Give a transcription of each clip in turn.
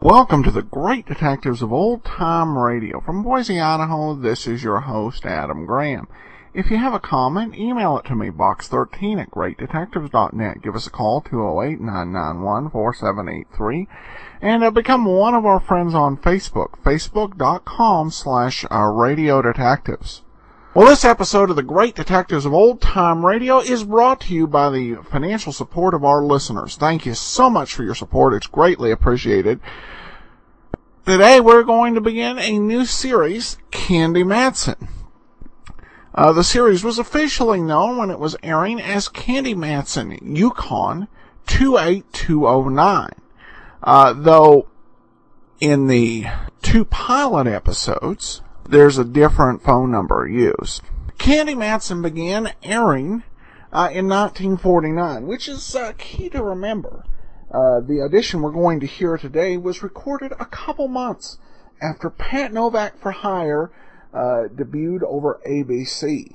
Welcome to the Great Detectives of Old Time Radio. From Boise, Idaho, this is your host, Adam Graham. If you have a comment, email it to me, box13 at greatdetectives.net. Give us a call, 208-991-4783. And uh, become one of our friends on Facebook, facebook.com slash uh, radio detectives. Well, this episode of the Great Detectives of Old Time Radio is brought to you by the financial support of our listeners. Thank you so much for your support. It's greatly appreciated. Today we're going to begin a new series, Candy Matson. Uh, the series was officially known when it was airing as Candy Matson Yukon 28209. Uh, though in the two pilot episodes, there's a different phone number used. Candy Matson began airing uh, in 1949, which is uh, key to remember. Uh, the audition we're going to hear today was recorded a couple months after Pat Novak for Hire uh, debuted over ABC.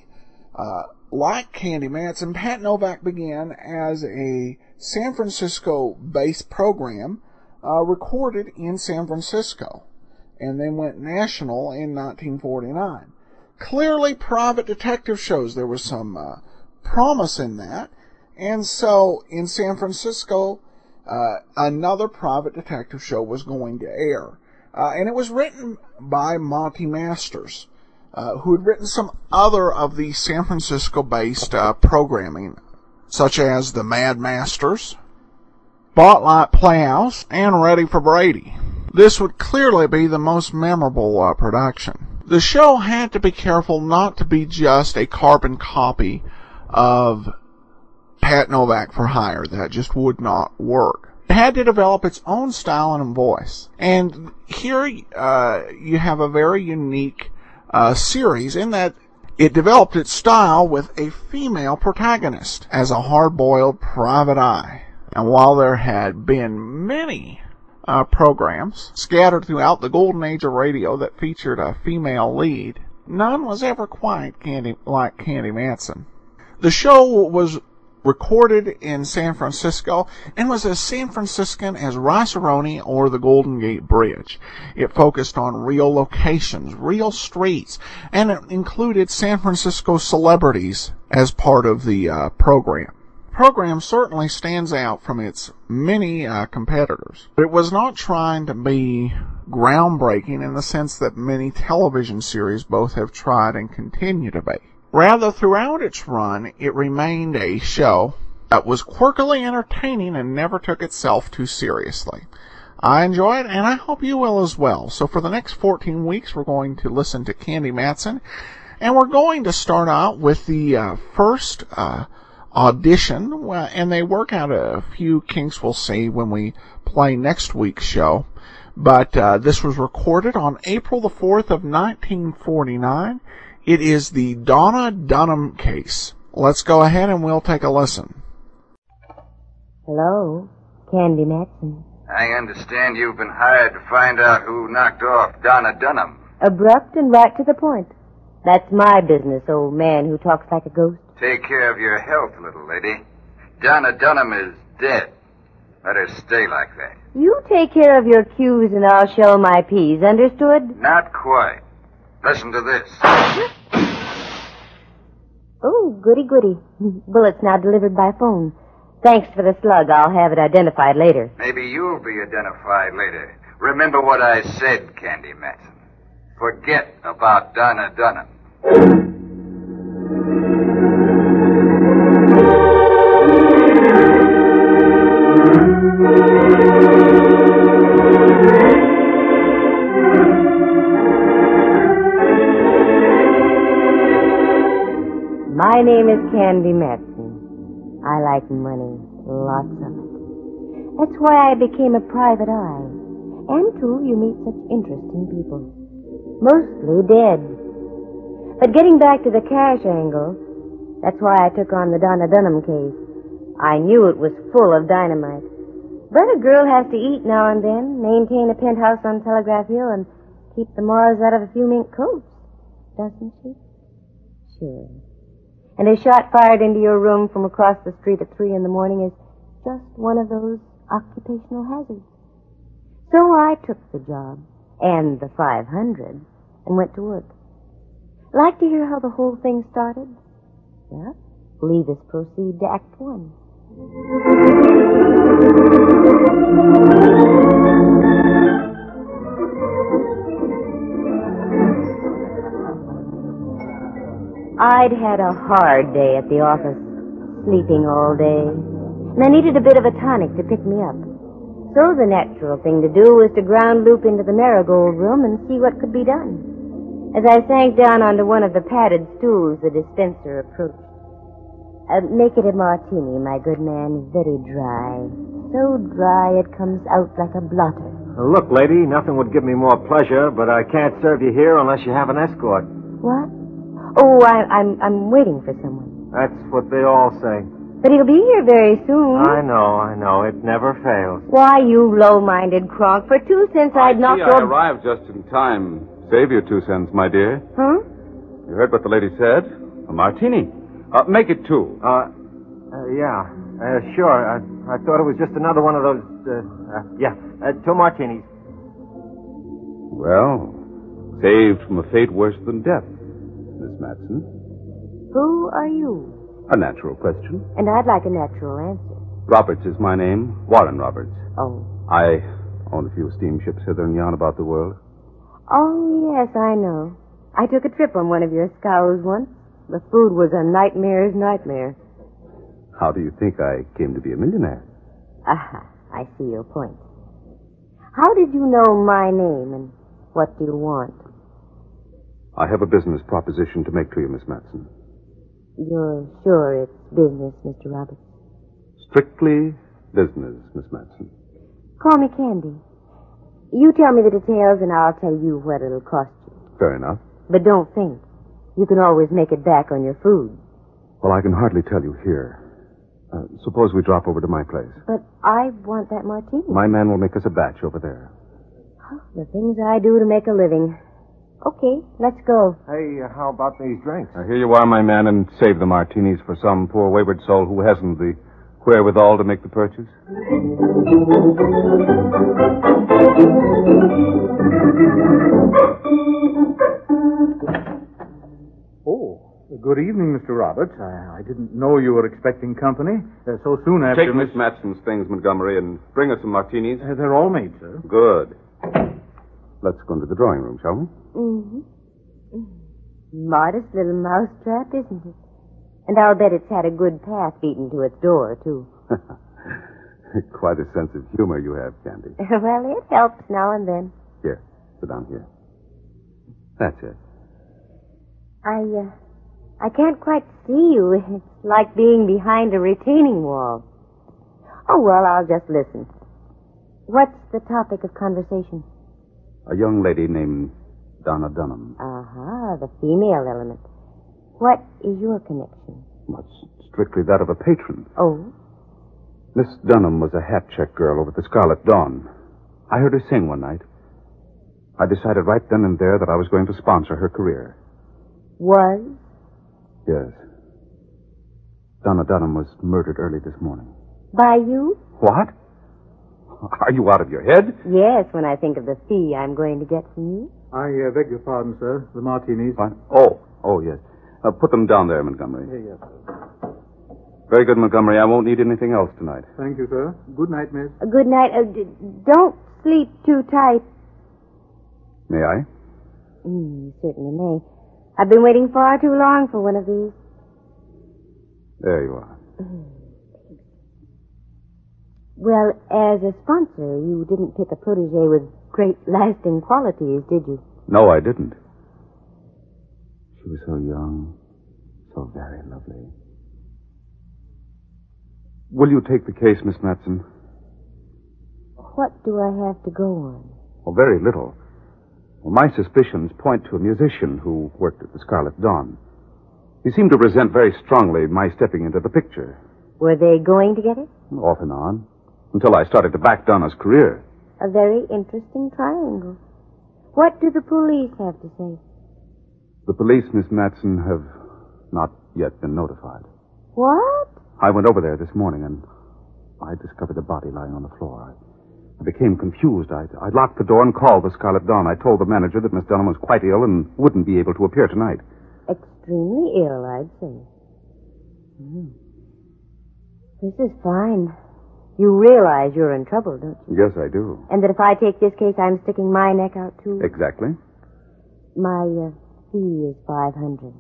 Uh, like Candy Matson, Pat Novak began as a San Francisco-based program uh, recorded in San Francisco, and then went national in 1949. Clearly, private detective shows there was some uh, promise in that, and so in San Francisco, uh, another private detective show was going to air. Uh, and it was written by Monty Masters, uh, who had written some other of the San Francisco based uh, programming, such as The Mad Masters, Spotlight Playhouse, and Ready for Brady. This would clearly be the most memorable uh, production. The show had to be careful not to be just a carbon copy of Pat Novak for hire. That just would not work. It had to develop its own style and voice. And here uh, you have a very unique uh, series in that it developed its style with a female protagonist as a hard-boiled private eye. And while there had been many uh, programs scattered throughout the golden age of radio that featured a female lead, none was ever quite Candy like Candy Matson. The show was recorded in San Francisco and was as San Franciscan as Rice-A-Roni or the Golden Gate Bridge. It focused on real locations, real streets, and it included San Francisco celebrities as part of the uh, program. Program certainly stands out from its many uh, competitors. It was not trying to be groundbreaking in the sense that many television series both have tried and continue to be. Rather, throughout its run, it remained a show that was quirkily entertaining and never took itself too seriously. I enjoy it, and I hope you will as well. So for the next 14 weeks, we're going to listen to Candy Matson, and we're going to start out with the uh, first uh, audition, and they work out a few kinks we'll see when we play next week's show. But uh, this was recorded on April the 4th of 1949 it is the Donna Dunham case. Let's go ahead and we'll take a listen. Hello, Candy Matson. I understand you've been hired to find out who knocked off Donna Dunham. Abrupt and right to the point. That's my business, old man who talks like a ghost. Take care of your health, little lady. Donna Dunham is dead. Let her stay like that. You take care of your Q's and I'll show my P's, understood? Not quite. Listen to this. Oh, goody goody. Bullets now delivered by phone. Thanks for the slug. I'll have it identified later. Maybe you'll be identified later. Remember what I said, Candy Matson. Forget about Donna Dunham. Is Candy Matson. I like money, lots of it. That's why I became a private eye. And, too, you meet such interesting people. Mostly dead. But getting back to the cash angle, that's why I took on the Donna Dunham case. I knew it was full of dynamite. But a girl has to eat now and then, maintain a penthouse on Telegraph Hill, and keep the moths out of a few mink coats, doesn't she? Sure. And a shot fired into your room from across the street at three in the morning is just one of those occupational hazards. So I took the job and the 500 and went to work. Like to hear how the whole thing started? Well, leave us proceed to Act One. I'd had a hard day at the office, sleeping all day, and I needed a bit of a tonic to pick me up. So the natural thing to do was to ground loop into the marigold room and see what could be done. As I sank down onto one of the padded stools, the dispenser approached. Uh, make it a martini, my good man, very dry. So dry it comes out like a blotter. Look, lady, nothing would give me more pleasure, but I can't serve you here unless you have an escort. What? Oh, I, I'm I'm waiting for someone. That's what they all say. But he'll be here very soon. I know, I know. It never fails. Why, you low-minded crock. For two cents, I'd knock See, your. I arrived just in time. Save your two cents, my dear. Huh? You heard what the lady said? A martini. Uh, make it two. Uh, uh yeah. Uh, sure. I, I thought it was just another one of those, uh, uh yeah, uh, two martinis. Well, saved from a fate worse than death, Miss Matson. Who are you? A natural question. And I'd like a natural answer. Roberts is my name. Warren Roberts. Oh. I own a few steamships hither and yon about the world. Oh, yes, I know. I took a trip on one of your scows once. The food was a nightmare's nightmare. How do you think I came to be a millionaire? Aha, I see your point. How did you know my name and what do you want? I have a business proposition to make to you, Miss Matson. You're sure it's business, Mr. Roberts? Strictly business, Miss Matson. Call me Candy. You tell me the details and I'll tell you what it'll cost you. Fair enough. But don't think. You can always make it back on your food. Well, I can hardly tell you here. Uh, suppose we drop over to my place. But I want that martini. My man will make us a batch over there. Oh, the things I do to make a living. Okay, let's go. Hey, uh, how about these drinks? Now, here you are, my man, and save the martinis for some poor wayward soul who hasn't the wherewithal to make the purchase. Oh, good evening, Mr. Roberts. I, I didn't know you were expecting company uh, so soon after. Take Miss Matson's things, Montgomery, and bring us some martinis. Uh, they're all made, sir. Good. Let's go into the drawing room, shall we? Mm-hmm. Modest little mousetrap, isn't it? And I'll bet it's had a good path beaten to its door, too. Quite a sense of humor you have, Candy. well, it helps now and then. Here, sit down here. That's it. I, uh, I can't quite see you. It's like being behind a retaining wall. Oh, well, I'll just listen. What's the topic of conversation? A young lady named Donna Dunham. Uh-huh, the female element. What is your connection? Well, it's strictly that of a patron. Oh? Miss Dunham was a hat check girl over at the Scarlet Dawn. I heard her sing one night. I decided right then and there that I was going to sponsor her career. Was? Yes. Donna Dunham was murdered early this morning. By you? What? Are you out of your head? Yes, when I think of the fee I'm going to get from you. I uh, beg your pardon, sir. The martinis. What? Oh, oh, yes. Uh, put them down there, Montgomery. yes, sir. Very good, Montgomery. I won't need anything else tonight. Thank you, sir. Good night, miss. Uh, good night. Uh, d- don't sleep too tight. May I? Mm, you certainly may. I've been waiting far too long for one of these. There you are. Well, as a sponsor, you didn't pick a protege with great lasting qualities, did you? No, I didn't. She was so young, so very lovely. Will you take the case, Miss Matson? What do I have to go on? Oh, very little. Well, my suspicions point to a musician who worked at the Scarlet Dawn. He seemed to resent very strongly my stepping into the picture, Were they going to get it? off and on, until I started to back Donna's career. A very interesting triangle. What do the police have to say? The police, Miss Matson, have not yet been notified. What? I went over there this morning and I discovered the body lying on the floor. I, I became confused. I, I locked the door and called the Scarlet Dawn. I told the manager that Miss Dunham was quite ill and wouldn't be able to appear tonight. Extremely ill, I'd say. Hmm. This is fine. You realize you're in trouble, don't you? Yes, I do. And that if I take this case, I'm sticking my neck out too? Exactly. My uh, fee is 500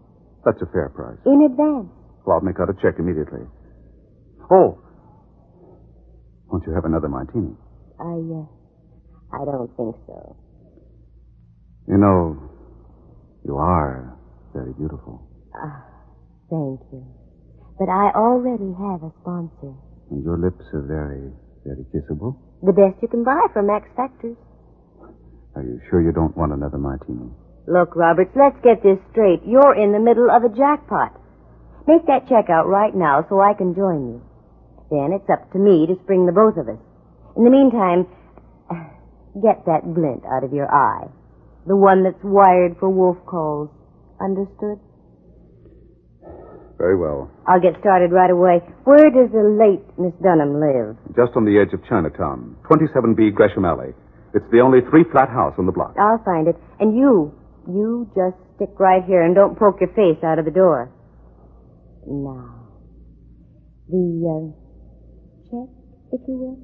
That's a fair price. In advance. Well, I'll make out a check immediately. Oh. Won't you have another martini? I, uh, I don't think so. You know, you are very beautiful. Ah, thank you. But I already have a sponsor. And your lips are very, very kissable. The best you can buy from Max Factors. Are you sure you don't want another martini? Look, Roberts, let's get this straight. You're in the middle of a jackpot. Make that check out right now so I can join you. Then it's up to me to spring the both of us. In the meantime, get that glint out of your eye. The one that's wired for wolf calls. Understood? Very well. I'll get started right away. Where does the late Miss Dunham live? Just on the edge of Chinatown, 27B Gresham Alley. It's the only three flat house on the block. I'll find it. And you, you just stick right here and don't poke your face out of the door. Now, the uh, check, if you will.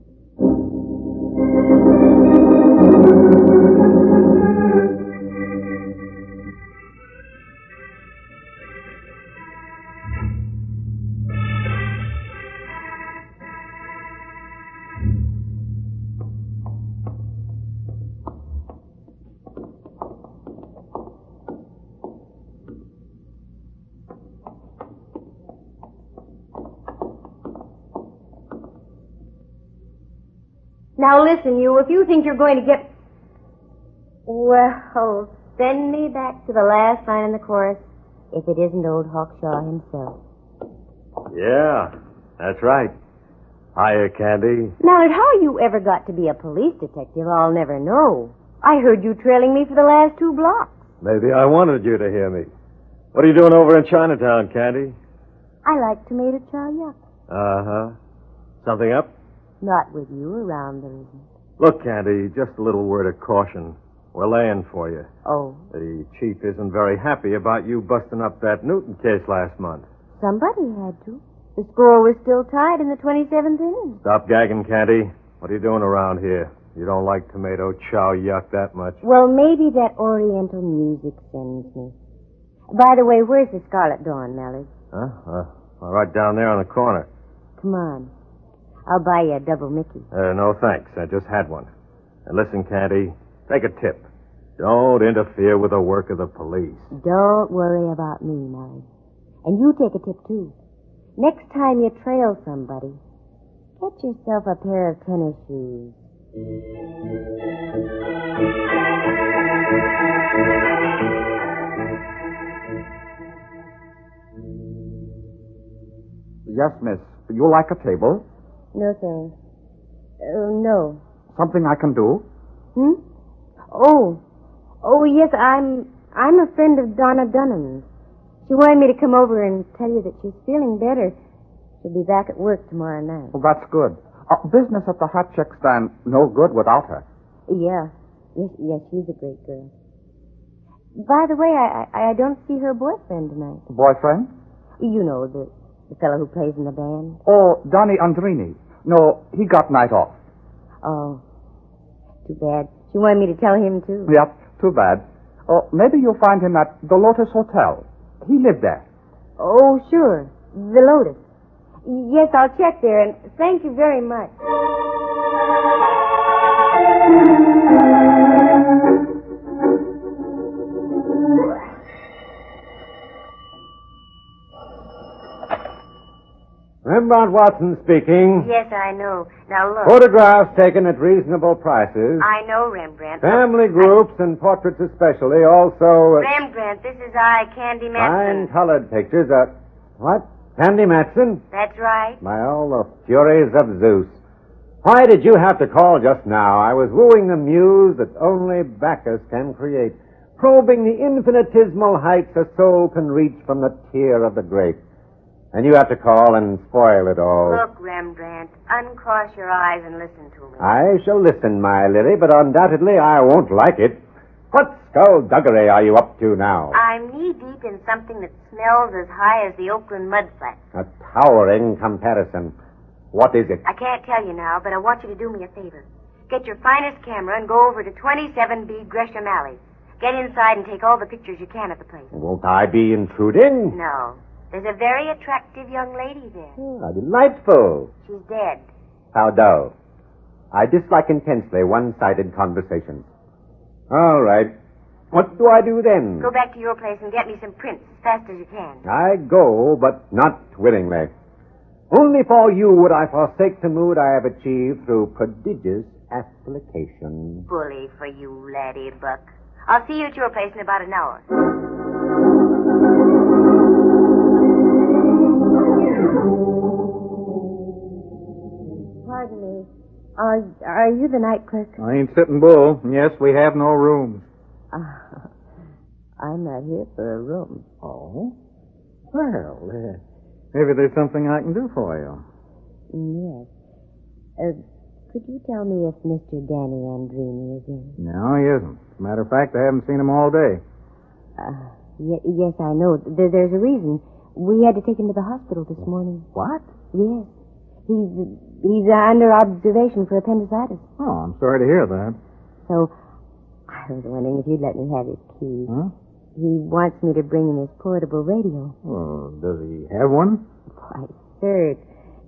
Now listen, you, if you think you're going to get. Well, send me back to the last line in the chorus if it isn't old Hawkshaw himself. Yeah, that's right. Hiya, Candy. Now, how you ever got to be a police detective, I'll never know. I heard you trailing me for the last two blocks. Maybe I wanted you to hear me. What are you doing over in Chinatown, Candy? I like tomato chow yuck. Uh huh. Something up? Not with you around, there isn't. Look, Candy, just a little word of caution. We're laying for you. Oh, The chief isn't very happy about you busting up that Newton case last month. somebody had to. The score was still tied in the 27th inning. Stop gagging, Candy. What are you doing around here? You don't like tomato chow yuck that much. Well, maybe that Oriental music sends me. By the way, where's the Scarlet Dawn, Mallard? Huh? Uh, right down there on the corner. Come on. I'll buy you a double Mickey. Uh, no, thanks. I just had one. And listen, Candy, take a tip. Don't interfere with the work of the police. Don't worry about me, Mallard. And you take a tip, too. Next time you trail somebody, get yourself a pair of tennis shoes. Yes, miss. You like a table? No, thanks. Oh, no. Something I can do? Hmm? Oh. Oh, yes, I'm... I'm a friend of Donna Dunham's. She wanted me to come over and tell you that she's feeling better. She'll be back at work tomorrow night. Well, that's good. Uh, business at the hot check stand no good without her. Yeah. Yes, yes, she's a great girl. By the way, I, I, I don't see her boyfriend tonight. Boyfriend? You know, the, the fellow who plays in the band. Oh, Donny Andrini. No, he got night off. Oh, too bad. She wanted me to tell him, too. Yep, too bad. Oh, maybe you'll find him at the Lotus Hotel. He lived there. Oh, sure. The Lotus. Yes, I'll check there, and thank you very much. Rembrandt Watson speaking. Yes, I know. Now look. Photographs taken at reasonable prices. I know Rembrandt. Family groups and portraits especially. Also, uh, Rembrandt, this is I, Candy fine Matson. colored pictures. Uh, what? Candy Matson? That's right. By all the furies of Zeus. Why did you have to call just now? I was wooing the muse that only Bacchus can create, probing the infinitesimal heights a soul can reach from the tear of the grape. And you have to call and spoil it all. Look, Rembrandt, uncross your eyes and listen to me. I shall listen, my Lily, but undoubtedly I won't like it. What skullduggery are you up to now? I'm knee deep in something that smells as high as the Oakland mud flats. A towering comparison. What is it? I can't tell you now, but I want you to do me a favor. Get your finest camera and go over to 27B Gresham Alley. Get inside and take all the pictures you can of the place. Won't I be intruding? No. There's a very attractive young lady there. Ah, delightful. She's dead. How dull. I dislike intensely one-sided conversations. All right. What do I do then? Go back to your place and get me some prints as fast as you can. I go, but not willingly. Only for you would I forsake the mood I have achieved through prodigious application. Bully for you, laddie buck. I'll see you at your place in about an hour. Pardon me. Are are you the night clerk? I ain't sitting bull. Yes, we have no rooms. I'm not here for a room. Oh? Well, uh, maybe there's something I can do for you. Yes. Uh, could you tell me if Mr. Danny Andrini is in? No, he isn't. As a matter of fact, I haven't seen him all day. Uh, ye- yes, I know. There, there's a reason. We had to take him to the hospital this morning. What? Yes. He's he's under observation for appendicitis. Oh, I'm sorry to hear that. So I was wondering if you'd let me have his key. Huh? He wants me to bring him his portable radio. Well, does he have one? Why, sir,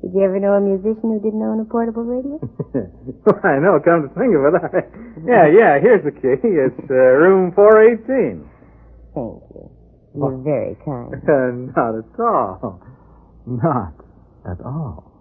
did you ever know a musician who didn't own a portable radio? I know, come to think of it. I... Yeah, yeah, here's the key. It's uh, room 418. Thank you. You're very kind. Uh, not at all. Not at all.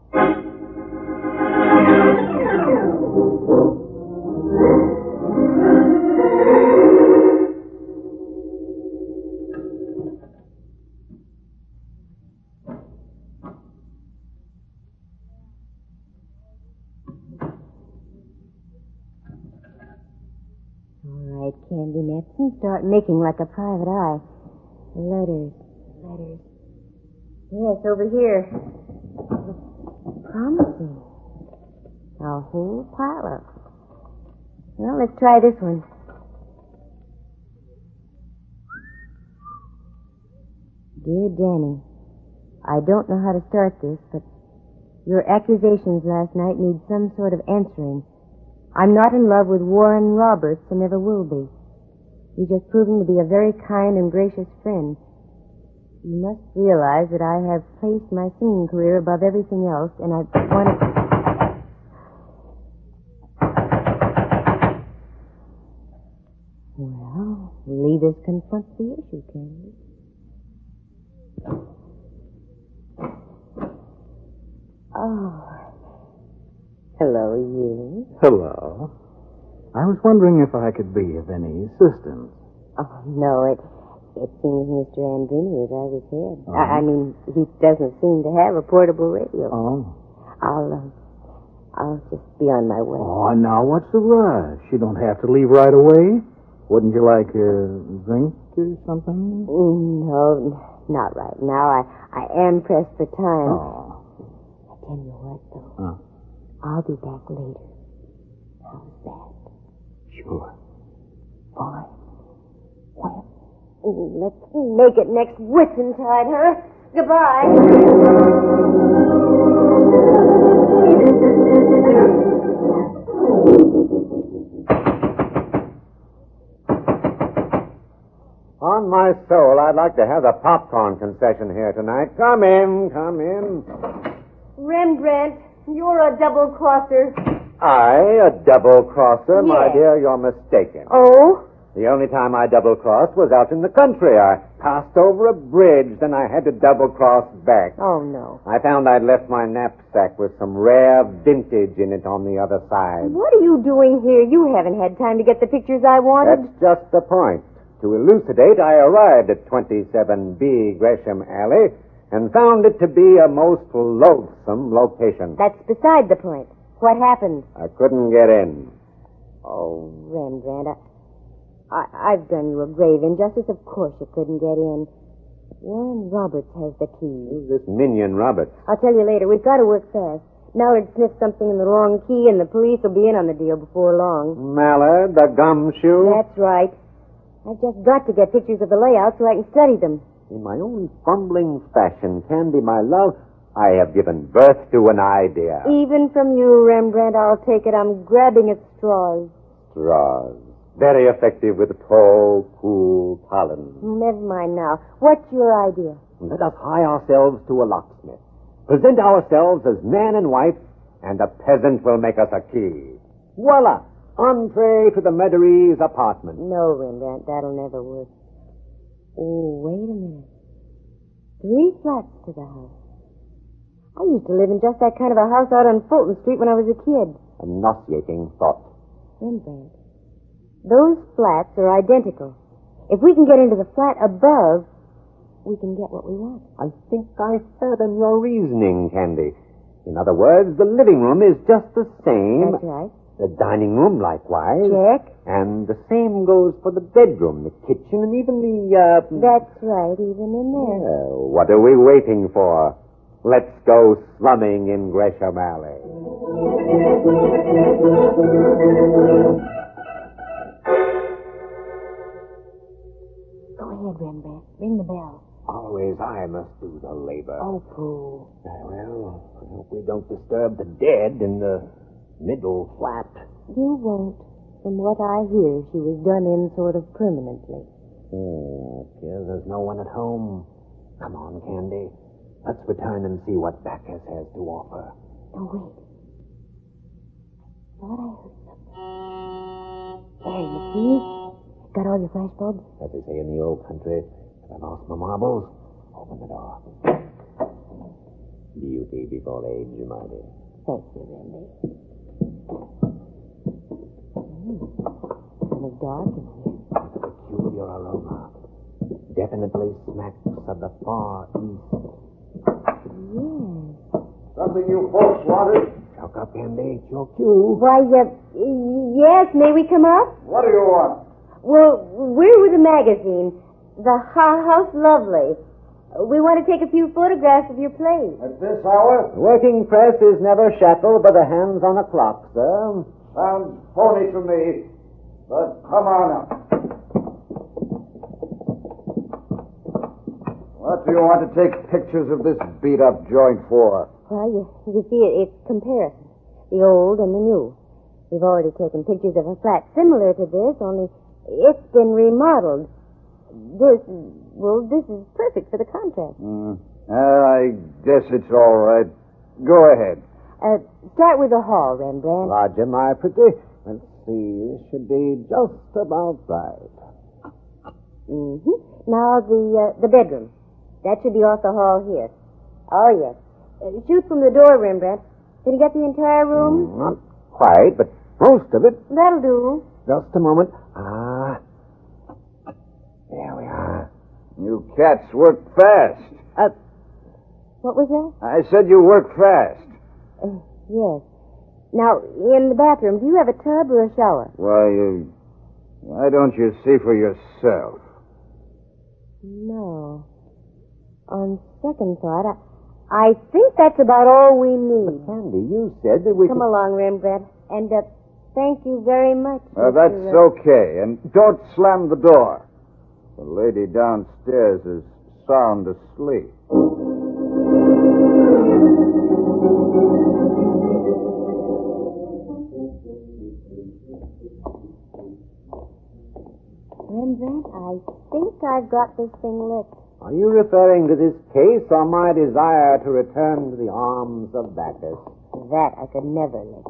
All right, Candy Matson, start making like a private eye. Letters, letters. Yes, over here. Promising. A whole pile of. Well, let's try this one. Dear Danny, I don't know how to start this, but your accusations last night need some sort of answering. I'm not in love with Warren Roberts and never will be. He's just proving to be a very kind and gracious friend. You must realize that I have placed my singing career above everything else, and I want to. Well, leaders confront the issue, Candy. Oh. Ah. Hello, you. Hello. I was wondering if I could be of any assistance. Oh, no, it it seems Mr. Andrini was out of his head. Oh. I, I mean, he doesn't seem to have a portable radio. Oh. I'll, um, I'll just be on my way. Oh, now what's the rush? You don't have to leave right away. Wouldn't you like a drink or something? No, not right now. I, I am pressed for time. Oh. I tell you what, though. Huh. I'll be back later. How's that? Sure. Fine. Well, let's make it next Whitsuntide, huh? Goodbye. On my soul, I'd like to have the popcorn concession here tonight. Come in, come in. Rembrandt, you're a double crosser. I, a double crosser? My dear, you're mistaken. Oh? The only time I double crossed was out in the country. I passed over a bridge, then I had to double cross back. Oh, no. I found I'd left my knapsack with some rare vintage in it on the other side. What are you doing here? You haven't had time to get the pictures I wanted. That's just the point. To elucidate, I arrived at 27B Gresham Alley and found it to be a most loathsome location. That's beside the point. What happened? I couldn't get in. Oh, Rembrandt, I, I, I've done you a grave injustice. Of course you couldn't get in. Warren Roberts has the key. Who's this minion Roberts? I'll tell you later. We've got to work fast. Mallard sniffed something in the wrong key, and the police will be in on the deal before long. Mallard, the gumshoe? That's right. I've just got to get pictures of the layout so I can study them. In my own fumbling fashion, Candy, my love, I have given birth to an idea. Even from you, Rembrandt, I'll take it. I'm grabbing at straws. Straws. Very effective with tall, cool pollen. Never mind now. What's your idea? Let us hie ourselves to a locksmith. Present ourselves as man and wife, and a peasant will make us a key. Voila! Entree to the Meaderies apartment. No, Rembrandt, that'll never work. Oh, wait a minute. Three flats to the house. I used to live in just that kind of a house out on Fulton Street when I was a kid. A nauseating thought. Rembrandt, those flats are identical. If we can get into the flat above, we can get what we want. I think I fathom your reasoning, Candy. In other words, the living room is just the same. That's right. The dining room, likewise. Check. And the same goes for the bedroom, the kitchen, and even the, uh... That's right, even in there. Well, what are we waiting for? Let's go slumming in Gresham Alley. Go ahead, Rembrandt. Ring the bell. Always I must do the labor. Oh, Pooh. Well, I hope we don't disturb the dead in the middle flat. You won't. From what I hear, she was done in sort of permanently. Hmm, oh, appears there's no one at home. Come on, Candy. Let's return and see what Bacchus has to offer. Oh, wait. Thought I heard something. There, you see? Got all your flash bulbs? As they say in the old country, if I lost my marbles, open the door. Beauty before age, my dear. Thank you, Randy. Mm. Kind of dark in here. It's a peculiar aroma. Definitely smacks of the far east. Yes. Something you folks wanted? Choke up, Candy. It's your cue. Why, uh, yes, may we come up? What do you want? Well, we're with a magazine, The Ha- House Lovely. We want to take a few photographs of your place. At this hour? The working press is never shackled by the hands on a clock, sir. Sounds phony to me. But come on up. What do you want to take pictures of this beat up joint for? Well, you, you see, it, it's comparison. The old and the new. We've already taken pictures of a flat similar to this, only it's been remodeled. This, well, this is perfect for the contrast. Mm. Uh, I guess it's all right. Go ahead. Uh, start with the hall, Rembrandt. Roger, my pretty. Let's see. This should be just about right. Mm-hmm. Now the uh, the bedroom. That should be off the hall here. Oh yes. Uh, shoot from the door, Rembrandt. Can you get the entire room? Not quite, but most of it. That'll do. Just a moment. Ah. There we are. You cats work fast. Uh, what was that? I said you work fast. Uh, yes. Now, in the bathroom, do you have a tub or a shower? Why, you. Why don't you see for yourself? No. On second thought, I, I think that's about all we need. Candy, you said that we Come could... along, Rembrandt. And uh, thank you very much. Uh, Mr. that's uh, okay. And don't slam the door. The lady downstairs is sound asleep. Rembrandt, I think I've got this thing licked. Are you referring to this case or my desire to return to the arms of Bacchus? That I could never lick.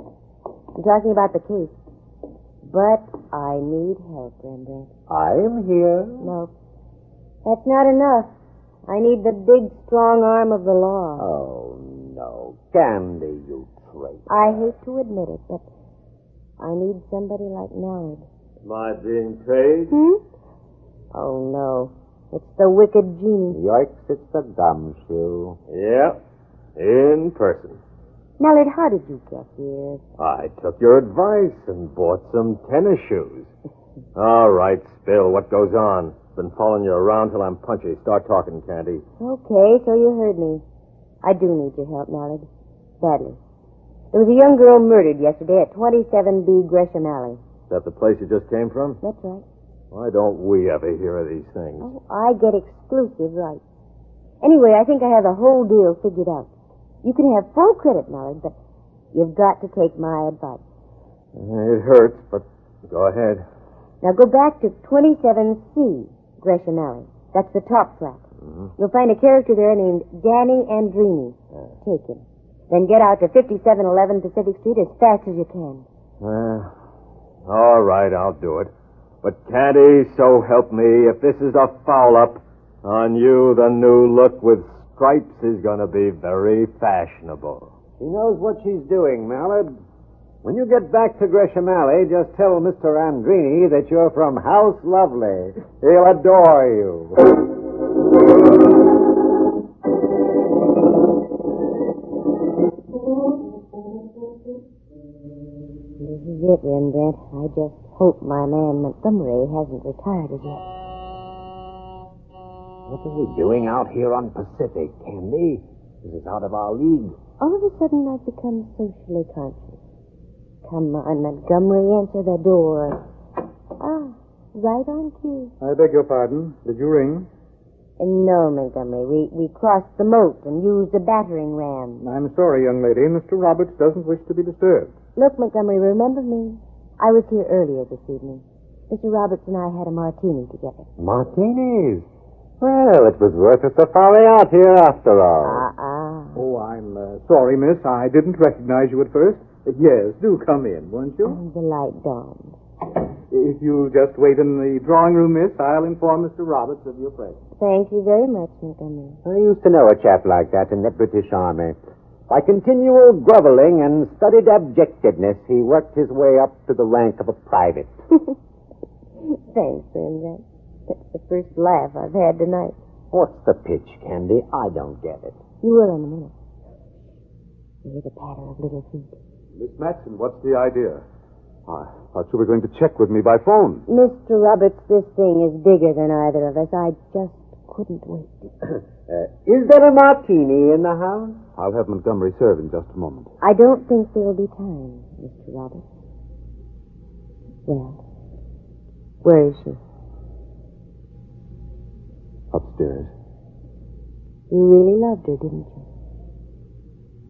I'm talking about the case. But I need help, Rembrandt. I'm here. No. That's not enough. I need the big, strong arm of the law. Oh, no. Candy, you traitor. I hate to admit it, but I need somebody like Mallard. Am I being paid? Hmm? Oh, no. It's the wicked genie. Yikes, it's the gum shoe. Yep. in person. Mallard, how did you get here? I took your advice and bought some tennis shoes. All right, Spill, what goes on? Been following you around till I'm punchy. Start talking, Candy. Okay, so you heard me. I do need your help, Mallard. Badly. There was a young girl murdered yesterday at 27B Gresham Alley. Is that the place you just came from? That's right. Why don't we ever hear of these things? Oh, I get exclusive rights. Anyway, I think I have the whole deal figured out. You can have full credit, Mallard, but you've got to take my advice. It hurts, but go ahead. Now go back to 27C Gresham Alley. That's the top flat. Mm-hmm. You'll find a character there named Danny Andrini. Take him. Then get out to 5711 Pacific Street as fast as you can. Well, all right, I'll do it. But Candy, so help me, if this is a foul up, on you the new look with stripes is going to be very fashionable. She knows what she's doing, Mallard. When you get back to Gresham Alley, just tell Mr. Andrini that you're from House Lovely. He'll adore you. Is it, I just hope my man Montgomery hasn't retired as yet. What are we doing out here on Pacific, Candy? This is out of our league. All of a sudden, I've become socially conscious. Come on, Montgomery, answer the door. Ah, right on cue. I beg your pardon. Did you ring? No, Montgomery, we, we crossed the moat and used a battering ram. I'm sorry, young lady. Mr. Roberts doesn't wish to be disturbed. Look, Montgomery, remember me? I was here earlier this evening. Mr. Roberts and I had a martini together. Martinis. Well, it was worth a safari out here after all. Ah, Oh, I'm uh, sorry, miss. I didn't recognize you at first. Uh, yes, do come in, won't you? And the light dawned. If you'll just wait in the drawing room, miss, I'll inform Mr. Roberts of your presence. Thank you very much, Montgomery. I used to know a chap like that in the British Army. By continual groveling and studied abjectedness, he worked his way up to the rank of a private. Thanks, Rembrandt. That's the first laugh I've had tonight. What's the pitch, Candy? I don't get it. You will in a minute. You hear the patter of little feet. Miss Matson, what's the idea? I thought you were going to check with me by phone. Mr. Roberts, this thing is bigger than either of us. I just couldn't wait. Uh, is there a martini in the house? I'll have Montgomery serve in just a moment. I don't think there'll be time, Mr. Roberts. Well, where is she? Upstairs. You really loved her, didn't you?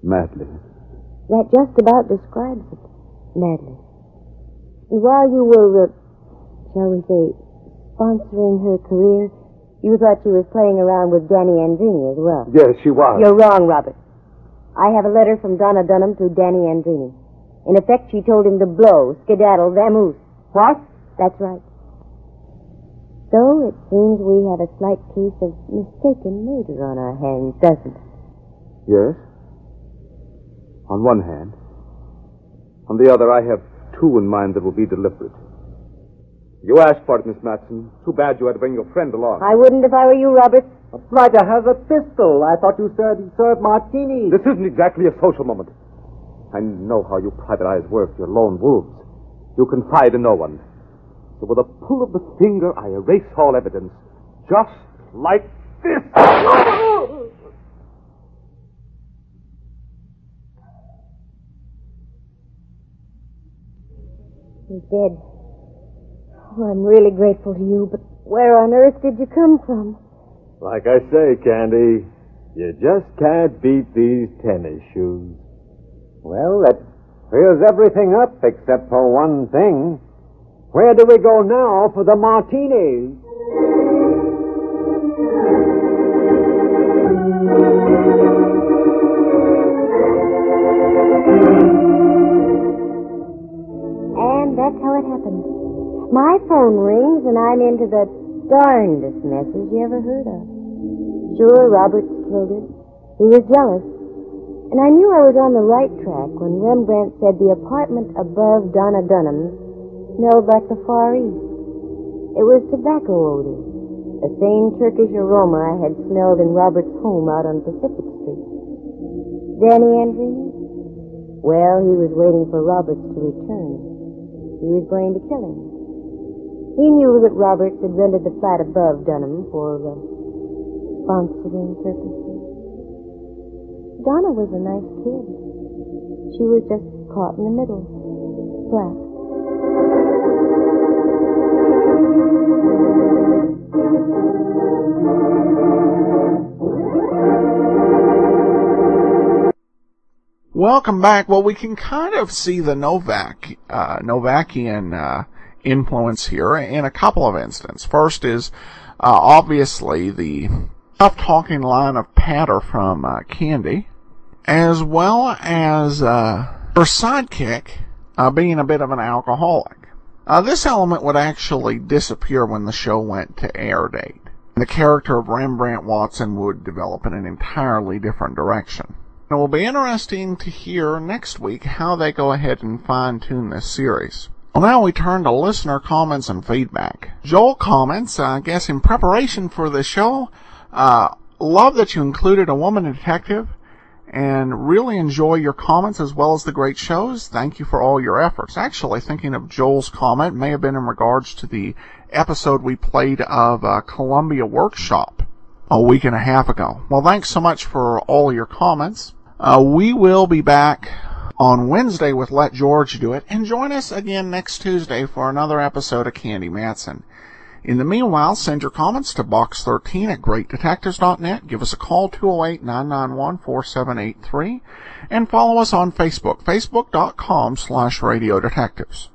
Madly. That just about describes it. Madly. And while you were, uh, shall we say, sponsoring her career, you thought she was playing around with Danny Andrini as well. Yes, she was. You're wrong, Robert. I have a letter from Donna Dunham to Danny Andrini. In effect, she told him to blow, skedaddle, vamoose. What? That's right. So it seems we have a slight case of mistaken murder on our hands, doesn't it? Yes. On one hand. On the other, I have two in mind that will be deliberate. You asked for it, Miss Matson. Too bad you had to bring your friend along. I wouldn't if I were you, Robert. A blighter has a pistol. I thought you said he served martinis. This isn't exactly a social moment. I know how you private eyes work. You're lone wolves. You confide in no one. So with a pull of the finger, I erase all evidence. Just like this. He's dead. Oh, I'm really grateful to you, but where on earth did you come from? Like I say, Candy, you just can't beat these tennis shoes. Well, that clears everything up except for one thing. Where do we go now for the martinis? And that's how it happened. My phone rings and I'm into the darndest messes you ever heard of. Sure, Roberts killed her. He was jealous. And I knew I was on the right track when Rembrandt said the apartment above Donna Dunham's smelled like the Far East. It was tobacco odor, the same Turkish aroma I had smelled in Robert's home out on Pacific Street. Danny Andrews? Well, he was waiting for Roberts to return. He was going to kill him. He knew that Roberts had rented the flat above Durham for uh, sponsoring purposes. Donna was a nice kid. She was just caught in the middle. Black. Welcome back. Well, we can kind of see the Novak, uh, Novakian, uh, influence here in a couple of instances. First is, uh, obviously the tough talking line of patter from, uh, Candy, as well as, uh, her sidekick, uh, being a bit of an alcoholic. Uh, this element would actually disappear when the show went to air date. The character of Rembrandt Watson would develop in an entirely different direction. It will be interesting to hear next week how they go ahead and fine tune this series. Well, now we turn to listener comments and feedback. Joel comments, I guess in preparation for the show, uh, love that you included a woman detective and really enjoy your comments as well as the great shows. Thank you for all your efforts. Actually, thinking of Joel's comment may have been in regards to the episode we played of uh, Columbia Workshop a week and a half ago. Well, thanks so much for all your comments. Uh, we will be back on Wednesday with Let George Do It, and join us again next Tuesday for another episode of Candy Matson. In the meanwhile, send your comments to box13 at greatdetectives.net, give us a call 208-991-4783, and follow us on Facebook, facebook.com slash radiodetectives.